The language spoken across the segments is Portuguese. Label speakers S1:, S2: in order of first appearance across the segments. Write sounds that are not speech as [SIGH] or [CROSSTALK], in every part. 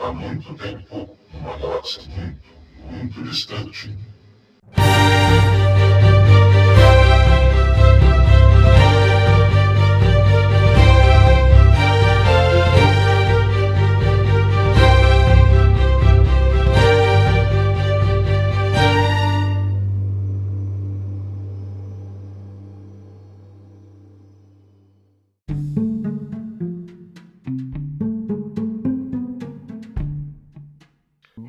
S1: há muito tempo, numa galáxia muito, muito distante.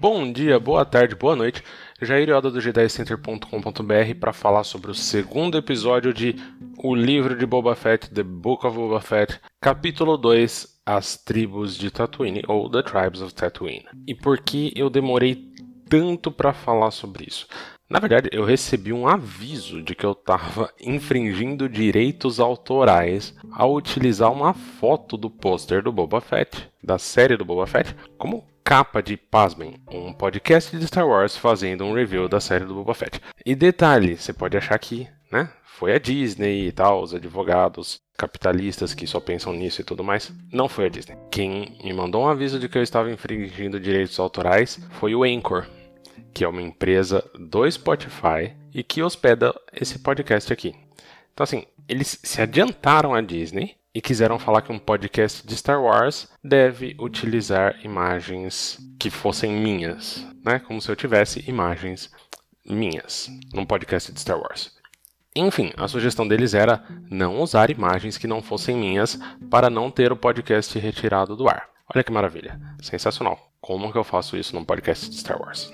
S2: Bom dia, boa tarde, boa noite. Jair Yoda do JediCenter.com.br para falar sobre o segundo episódio de O Livro de Boba Fett, The Book of Boba Fett, capítulo 2, As Tribos de Tatooine, ou The Tribes of Tatooine. E por que eu demorei tanto para falar sobre isso? Na verdade, eu recebi um aviso de que eu estava [LAUGHS] infringindo direitos autorais ao utilizar uma foto do pôster do Boba Fett, da série do Boba Fett, como capa de Pasmem, um podcast de Star Wars fazendo um review da série do Boba Fett. E detalhe, você pode achar que, né, foi a Disney e tal, os advogados capitalistas que só pensam nisso e tudo mais. Não foi a Disney. Quem me mandou um aviso de que eu estava infringindo direitos autorais foi o Anchor, que é uma empresa do Spotify e que hospeda esse podcast aqui. Então, assim, eles se adiantaram à Disney e quiseram falar que um podcast de Star Wars deve utilizar imagens que fossem minhas, né? Como se eu tivesse imagens minhas num podcast de Star Wars. Enfim, a sugestão deles era não usar imagens que não fossem minhas para não ter o podcast retirado do ar. Olha que maravilha, sensacional. Como que eu faço isso num podcast de Star Wars?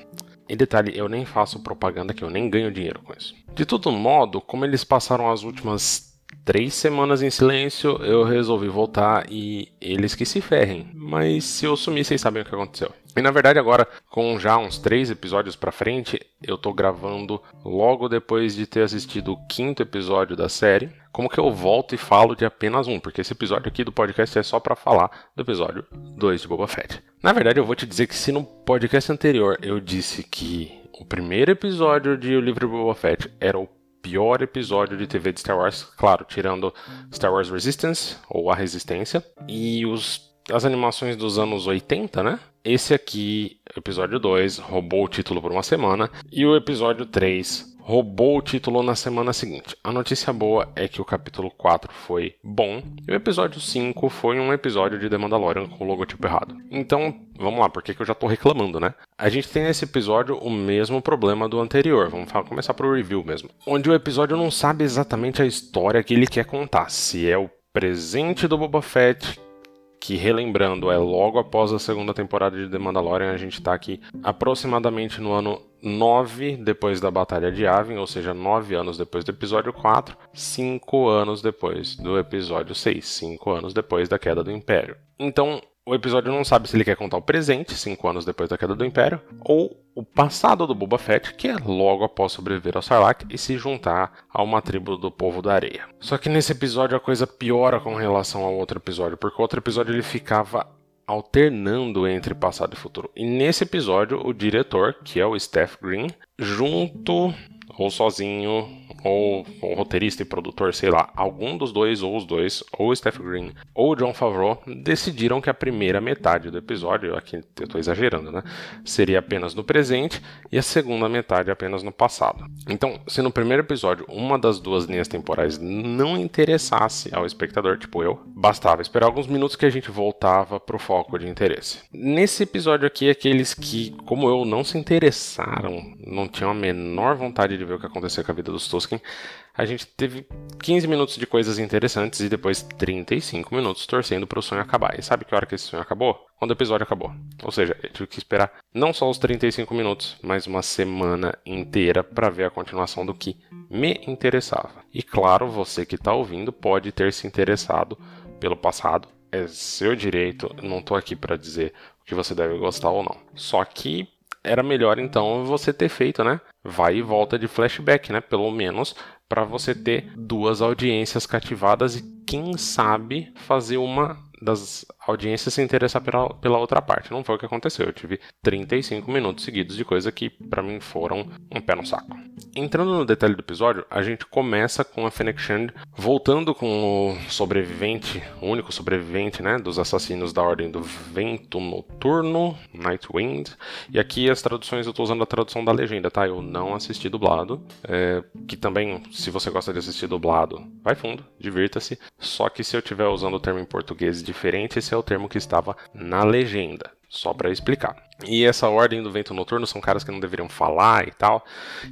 S2: Em detalhe, eu nem faço propaganda que eu nem ganho dinheiro com isso. De todo modo, como eles passaram as últimas três semanas em silêncio, eu resolvi voltar e eles que se ferrem. Mas se eu sumir, vocês sabem o que aconteceu. E na verdade, agora, com já uns três episódios pra frente, eu tô gravando logo depois de ter assistido o quinto episódio da série. Como que eu volto e falo de apenas um? Porque esse episódio aqui do podcast é só para falar do episódio 2 de Boba Fett. Na verdade, eu vou te dizer que se no podcast anterior eu disse que o primeiro episódio de O Livro de Boba Fett era o pior episódio de TV de Star Wars, claro, tirando Star Wars Resistance, ou A Resistência, e os, as animações dos anos 80, né? Esse aqui, episódio 2, roubou o título por uma semana, e o episódio 3 roubou o título na semana seguinte. A notícia boa é que o capítulo 4 foi bom e o episódio 5 foi um episódio de The Mandalorian com o logotipo errado. Então, vamos lá, porque que eu já tô reclamando, né? A gente tem nesse episódio o mesmo problema do anterior. Vamos começar pro review mesmo. Onde o episódio não sabe exatamente a história que ele quer contar. Se é o presente do Boba Fett que relembrando é logo após a segunda temporada de The Mandalorian, a gente está aqui aproximadamente no ano 9 depois da Batalha de Yavin, ou seja, 9 anos depois do episódio 4, 5 anos depois do episódio 6, 5 anos depois da queda do Império. Então, o episódio não sabe se ele quer contar o presente, 5 anos depois da queda do Império, ou o passado do Boba Fett, que é logo após sobreviver ao Sarlacc e se juntar a uma tribo do povo da areia. Só que nesse episódio a coisa piora com relação ao outro episódio, porque o outro episódio ele ficava alternando entre passado e futuro. E nesse episódio, o diretor, que é o Steph Green, junto ou sozinho, ou o roteirista e produtor, sei lá, algum dos dois ou os dois, ou Steph Green ou John Favreau, decidiram que a primeira metade do episódio, aqui eu estou exagerando, né, seria apenas no presente e a segunda metade apenas no passado. Então, se no primeiro episódio uma das duas linhas temporais não interessasse ao espectador, tipo eu, bastava esperar alguns minutos que a gente voltava pro foco de interesse. Nesse episódio aqui, aqueles que, como eu, não se interessaram, não tinham a menor vontade de ver o que acontecia com a vida dos Tusken, a gente teve 15 minutos de coisas interessantes e depois 35 minutos torcendo para o sonho acabar. E sabe que hora que esse sonho acabou? Quando o episódio acabou. Ou seja, eu tive que esperar não só os 35 minutos, mas uma semana inteira para ver a continuação do que me interessava. E claro, você que está ouvindo pode ter se interessado pelo passado. É seu direito, não estou aqui para dizer o que você deve gostar ou não. Só que era melhor então você ter feito, né? Vai e volta de flashback, né? Pelo menos para você ter duas audiências cativadas e quem sabe fazer uma das audiência se interessar pela, pela outra parte. Não foi o que aconteceu. Eu tive 35 minutos seguidos de coisa que para mim foram um pé no saco. Entrando no detalhe do episódio, a gente começa com a Fennec Shand voltando com o sobrevivente, o único sobrevivente, né, dos assassinos da Ordem do Vento Noturno, Nightwind. E aqui as traduções eu tô usando a tradução da legenda, tá? Eu não assisti dublado, é, que também, se você gosta de assistir dublado, vai fundo, divirta-se. Só que se eu estiver usando o termo em português diferente, esse é o termo que estava na legenda. Só para explicar. E essa ordem do vento noturno são caras que não deveriam falar e tal.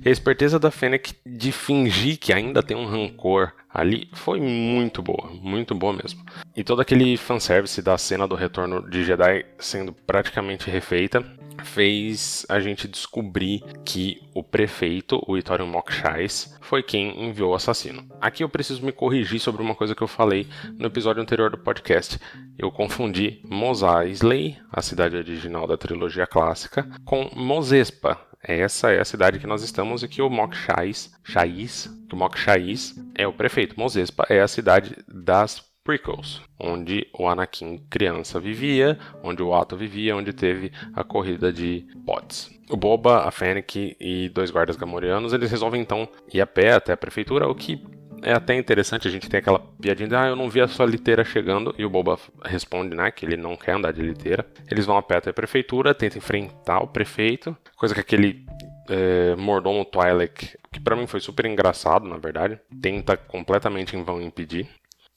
S2: E a esperteza da Fennec de fingir que ainda tem um rancor ali foi muito boa, muito boa mesmo. E todo aquele fanservice da cena do retorno de Jedi sendo praticamente refeita fez a gente descobrir que o prefeito, o Itorium Mokshais, foi quem enviou o assassino. Aqui eu preciso me corrigir sobre uma coisa que eu falei no episódio anterior do podcast. Eu confundi Mos Eisley, a cidade original da trilogia clássica, com Mozespa. Essa é a cidade que nós estamos e que o Mokshais, Shais, que o Mokshais é o prefeito. Mozespa é a cidade das prequels, onde o Anakin criança vivia, onde o Otto vivia, onde teve a corrida de pods. O Boba, a Fennec e dois guardas gamorianos, eles resolvem então ir a pé até a prefeitura, o que é até interessante, a gente tem aquela piadinha de, ah, eu não vi a sua liteira chegando, e o Boba responde, né, que ele não quer andar de liteira. Eles vão a pé até a prefeitura, tentam enfrentar o prefeito, coisa que aquele é, mordomo Twi'lek, que para mim foi super engraçado, na verdade, tenta completamente em vão impedir.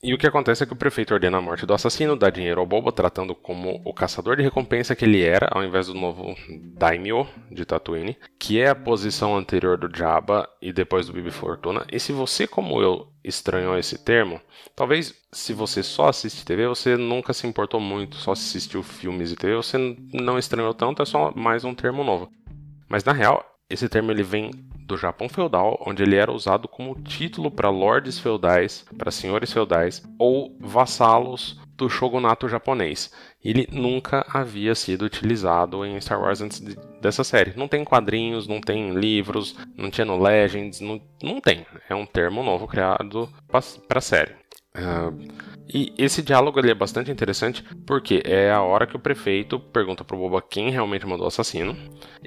S2: E o que acontece é que o prefeito ordena a morte do assassino, dá dinheiro ao Boba, tratando como o caçador de recompensa que ele era, ao invés do novo Daimyo de Tatooine, que é a posição anterior do Jabba e depois do Bibi Fortuna. E se você, como eu, estranhou esse termo, talvez se você só assiste TV, você nunca se importou muito, só assistiu filmes e TV, você não estranhou tanto, é só mais um termo novo. Mas na real, esse termo ele vem do Japão feudal, onde ele era usado como título para lordes feudais, para senhores feudais ou vassalos do shogunato japonês. Ele nunca havia sido utilizado em Star Wars antes de, dessa série. Não tem quadrinhos, não tem livros, não tinha no Legends, não, não tem. É um termo novo criado para a série. Uh, e esse diálogo ele é bastante interessante porque é a hora que o prefeito pergunta pro Boba quem realmente mandou o assassino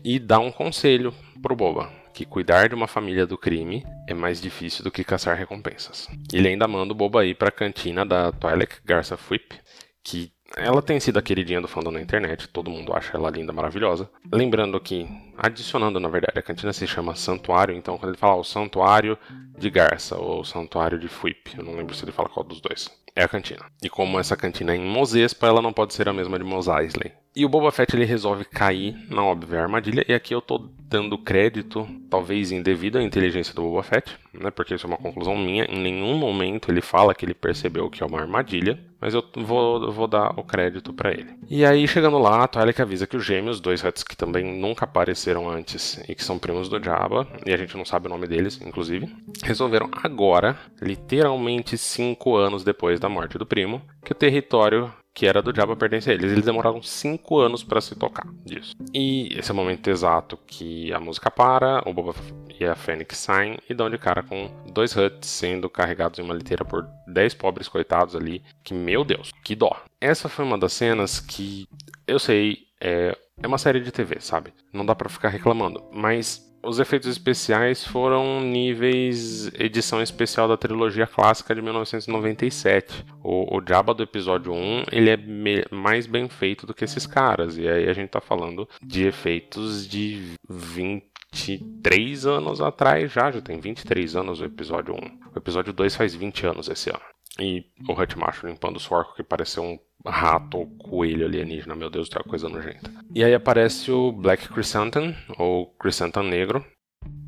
S2: e dá um conselho pro Boba que cuidar de uma família do crime é mais difícil do que caçar recompensas. Ele ainda manda o Boba ir para a cantina da Twi'lek Garça Whip, que ela tem sido a queridinha do fandom na internet, todo mundo acha ela linda, maravilhosa. Lembrando que, adicionando na verdade, a cantina se chama Santuário, então quando ele fala o Santuário de Garça ou o Santuário de Fuip, eu não lembro se ele fala qual dos dois, é a cantina. E como essa cantina é em Mozespa, ela não pode ser a mesma de Mos Eisley. E o Boba Fett ele resolve cair na óbvia armadilha, e aqui eu tô dando crédito, talvez indevido, à inteligência do Boba Fett, né? Porque isso é uma conclusão minha. Em nenhum momento ele fala que ele percebeu que é uma armadilha, mas eu vou, vou dar o crédito para ele. E aí, chegando lá, a Twilight avisa que os gêmeos, dois Huts que também nunca apareceram antes e que são primos do Jabba, e a gente não sabe o nome deles, inclusive, resolveram agora, literalmente cinco anos depois da morte do primo, que o território que era do Jabba pertence a eles. Eles demoraram cinco anos para se tocar disso. E esse é o momento exato que a música para, o Boba e a Fênix saem e dão de cara com dois Huts sendo carregados em uma liteira por dez pobres coitados ali. Que, meu Deus, que dó. Essa foi uma das cenas que eu sei, é, é uma série de TV, sabe? Não dá para ficar reclamando. Mas os efeitos especiais foram níveis edição especial da trilogia clássica de 1997. O, o Jabba do episódio 1, ele é me, mais bem feito do que esses caras. E aí a gente tá falando de efeitos de 23 anos atrás já, já tem 23 anos o episódio 1. O episódio 2 faz 20 anos esse ano. E o Hut Macho limpando o suorco que pareceu um rato ou coelho alienígena, meu Deus, tem uma coisa nojenta. E aí aparece o Black Chrysanthemum, ou Chrysanthemum Negro,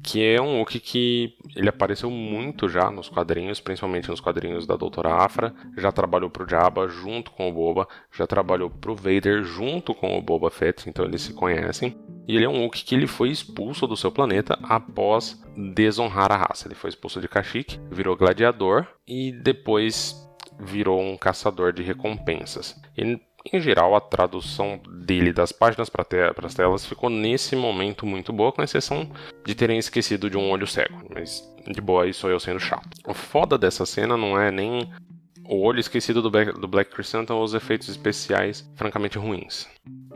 S2: que é um Wookiee que ele apareceu muito já nos quadrinhos, principalmente nos quadrinhos da Doutora Afra, já trabalhou pro Jabba junto com o Boba, já trabalhou pro Vader junto com o Boba Fett, então eles se conhecem. E ele é um Wookiee que ele foi expulso do seu planeta após desonrar a raça. Ele foi expulso de Kashyyyk, virou gladiador e depois virou um caçador de recompensas. E, em geral, a tradução dele das páginas para te as telas ficou nesse momento muito boa, com exceção de terem esquecido de um olho cego. Mas de boa, isso eu sendo chato. O foda dessa cena não é nem o olho esquecido do Black, do Black ou os efeitos especiais francamente ruins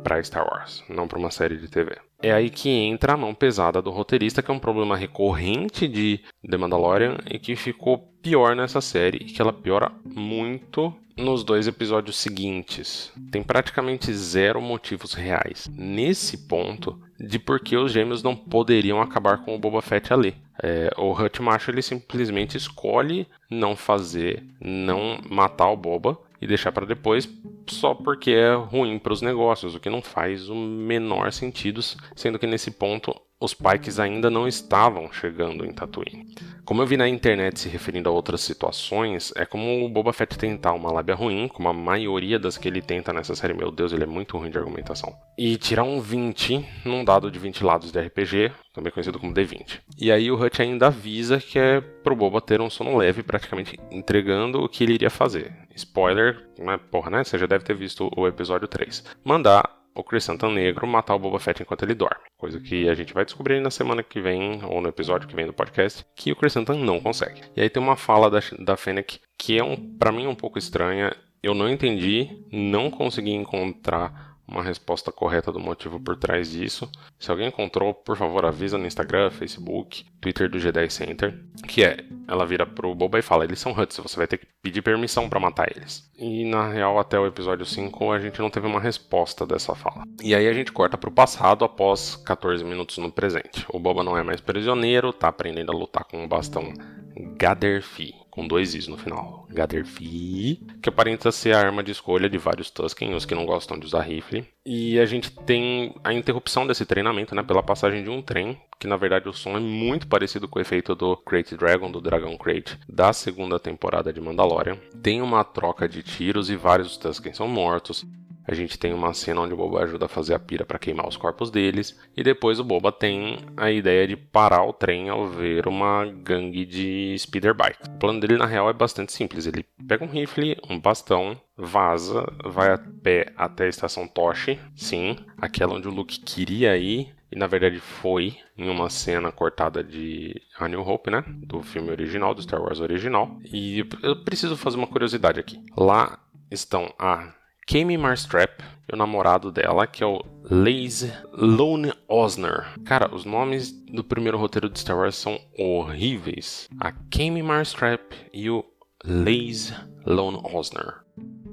S2: para Star Wars, não para uma série de TV. É aí que entra a mão pesada do roteirista, que é um problema recorrente de The Mandalorian e que ficou pior nessa série, que ela piora muito nos dois episódios seguintes. Tem praticamente zero motivos reais nesse ponto de por que os gêmeos não poderiam acabar com o Boba Fett ali. É, o Hut Macho ele simplesmente escolhe não fazer, não matar o Boba e deixar para depois só porque é ruim para os negócios, o que não faz o menor sentido, sendo que nesse ponto os Pikes ainda não estavam chegando em Tatooine. Como eu vi na internet se referindo a outras situações, é como o Boba Fett tentar uma lábia ruim, como a maioria das que ele tenta nessa série, meu Deus, ele é muito ruim de argumentação, e tirar um 20 num dado de 20 lados de RPG, também conhecido como D20. E aí o Hutch ainda avisa que é pro Boba ter um sono leve, praticamente entregando o que ele iria fazer. Spoiler, mas porra, né? Você já deve ter visto o episódio 3. Mandar o Crescentan Negro matar o Boba Fett enquanto ele dorme. Coisa que a gente vai descobrir na semana que vem, ou no episódio que vem do podcast, que o Crescentan não consegue. E aí tem uma fala da, da Fennec que é, um, para mim, um pouco estranha. Eu não entendi, não consegui encontrar uma resposta correta do motivo por trás disso. Se alguém encontrou, por favor, avisa no Instagram, Facebook, Twitter do G10 Center, que é, ela vira pro Boba e fala, eles são Huts, você vai ter que pedir permissão para matar eles. E na real, até o episódio 5, a gente não teve uma resposta dessa fala. E aí a gente corta pro passado após 14 minutos no presente. O Boba não é mais prisioneiro, tá aprendendo a lutar com um bastão Gaderfi com dois Is no final. Gaderfi, que aparenta ser a arma de escolha de vários Tusken, os que não gostam de usar rifle. E a gente tem a interrupção desse treinamento, né, pela passagem de um trem, que na verdade o som é muito parecido com o efeito do Crate Dragon, do Dragon Crate, da segunda temporada de Mandalorian. Tem uma troca de tiros e vários Tusken são mortos. A gente tem uma cena onde o Boba ajuda a fazer a pira para queimar os corpos deles. E depois o Boba tem a ideia de parar o trem ao ver uma gangue de speeder bike. O plano dele na real é bastante simples. Ele pega um rifle, um bastão, vaza, vai a pé até a estação Toshi, sim, aquela onde o Luke queria ir, e na verdade foi em uma cena cortada de A New Hope, né? Do filme original, do Star Wars original. E eu preciso fazer uma curiosidade aqui. Lá estão a Kami Marstrap e o namorado dela, que é o Laze Lone Osner. Cara, os nomes do primeiro roteiro de Star Wars são horríveis. A Kami Marstrap e o Laze Lone Osner.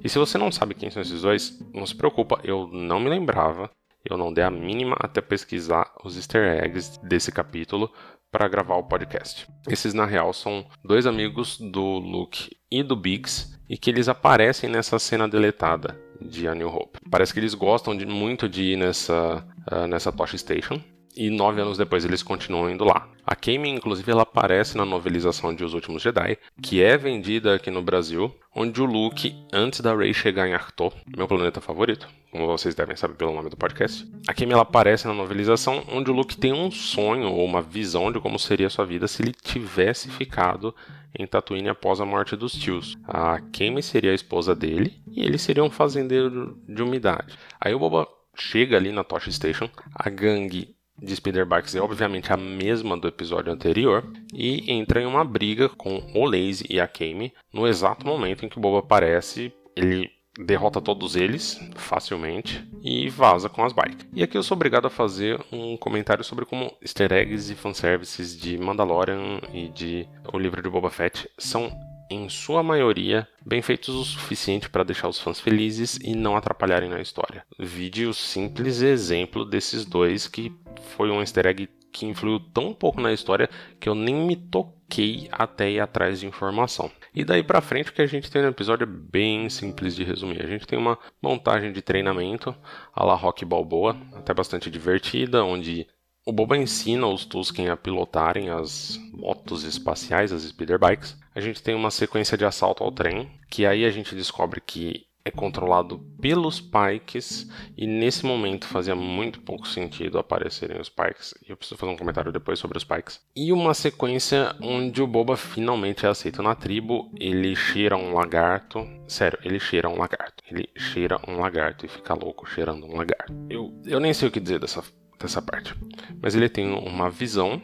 S2: E se você não sabe quem são esses dois, não se preocupa, eu não me lembrava. Eu não dei a mínima até pesquisar os easter eggs desse capítulo para gravar o podcast. Esses, na real, são dois amigos do Luke e do Biggs e que eles aparecem nessa cena deletada de A New Hope. Parece que eles gostam de, muito de ir nessa, uh, nessa Tosh Station. E nove anos depois eles continuam indo lá. A Kame, inclusive, ela aparece na novelização de Os Últimos Jedi, que é vendida aqui no Brasil, onde o Luke, antes da Rey chegar em Arthur, meu planeta favorito, como vocês devem saber pelo nome do podcast, a Kame ela aparece na novelização onde o Luke tem um sonho ou uma visão de como seria sua vida se ele tivesse ficado em Tatooine após a morte dos tios. A Kame seria a esposa dele e ele seria um fazendeiro de umidade. Aí o Boba chega ali na Tosh Station, a gangue de Speederbikes é obviamente a mesma do episódio anterior e entra em uma briga com o Lazy e a Kame no exato momento em que o Boba aparece. Ele derrota todos eles facilmente e vaza com as bikes. E aqui eu sou obrigado a fazer um comentário sobre como easter eggs e fanservices de Mandalorian e de O Livro de Boba Fett são em sua maioria, bem feitos o suficiente para deixar os fãs felizes e não atrapalharem na história. Vide o simples exemplo desses dois, que foi um easter egg que influiu tão pouco na história que eu nem me toquei até ir atrás de informação. E daí para frente o que a gente tem no episódio é bem simples de resumir. A gente tem uma montagem de treinamento a la Rock Balboa, até bastante divertida, onde o Boba ensina os Tusken a pilotarem as motos espaciais, as speeder bikes. A gente tem uma sequência de assalto ao trem, que aí a gente descobre que é controlado pelos Pikes e nesse momento fazia muito pouco sentido aparecerem os Pikes. Eu preciso fazer um comentário depois sobre os Pikes. E uma sequência onde o Boba finalmente é aceito na tribo. Ele cheira um lagarto. Sério, ele cheira um lagarto. Ele cheira um lagarto e fica louco cheirando um lagarto. Eu, eu nem sei o que dizer dessa, dessa parte. Mas ele tem uma visão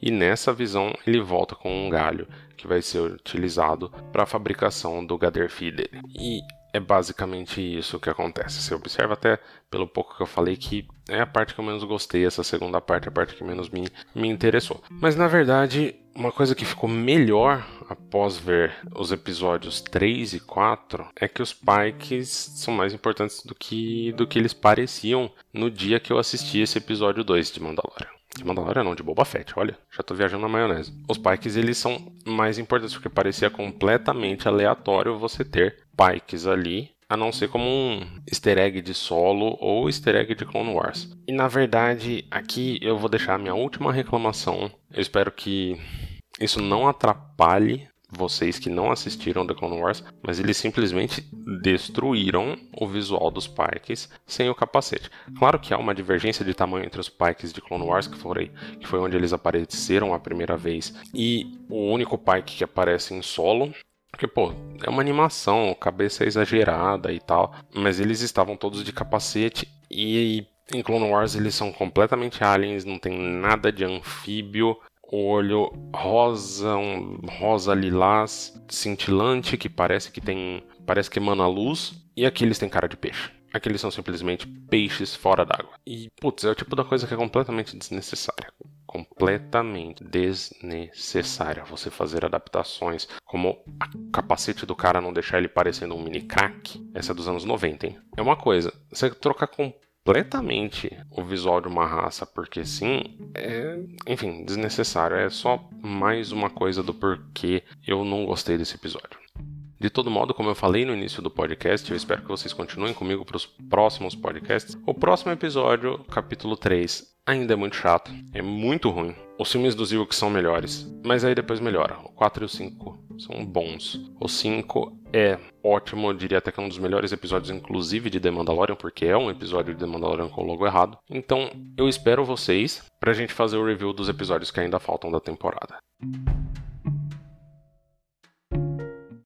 S2: e nessa visão ele volta com um galho que vai ser utilizado para a fabricação do Gaderfi dele. E é basicamente isso que acontece. Você observa até pelo pouco que eu falei que é a parte que eu menos gostei, essa segunda parte, a parte que menos me, me interessou. Mas na verdade, uma coisa que ficou melhor após ver os episódios 3 e 4 é que os Pikes são mais importantes do que, do que eles pareciam no dia que eu assisti esse episódio 2 de Mandalorian. De Mandalorian não, de Boba Fett, olha, já tô viajando na maionese. Os Pikes, eles são mais importantes porque parecia completamente aleatório você ter Pikes ali, a não ser como um easter egg de solo ou easter egg de Clone Wars. E na verdade, aqui eu vou deixar a minha última reclamação. Eu espero que isso não atrapalhe vocês que não assistiram The Clone Wars, mas eles simplesmente destruíram o visual dos Pikes sem o capacete. Claro que há uma divergência de tamanho entre os Pikes de Clone Wars, que foi, que foi onde eles apareceram a primeira vez, e o único Pike que aparece em solo, porque, pô, é uma animação, cabeça é exagerada e tal. Mas eles estavam todos de capacete e em Clone Wars eles são completamente aliens, não tem nada de anfíbio. Olho rosa, um rosa lilás, cintilante, que parece que tem. parece que emana luz. E aqui eles têm cara de peixe. Aqueles são simplesmente peixes fora d'água. E, putz, é o tipo da coisa que é completamente desnecessária completamente desnecessária você fazer adaptações, como a capacete do cara não deixar ele parecendo um mini crack. Essa é dos anos 90, hein? É uma coisa, você trocar completamente o visual de uma raça, porque sim, é, enfim, desnecessário. É só mais uma coisa do porquê eu não gostei desse episódio. De todo modo, como eu falei no início do podcast, eu espero que vocês continuem comigo para os próximos podcasts. O próximo episódio, capítulo 3, ainda é muito chato, é muito ruim. Os filmes dos Ewoks são melhores, mas aí depois melhora. O 4 e o 5 são bons. O 5 é ótimo, eu diria até que é um dos melhores episódios, inclusive de The Mandalorian, porque é um episódio de The Mandalorian com o logo errado. Então eu espero vocês pra gente fazer o review dos episódios que ainda faltam da temporada.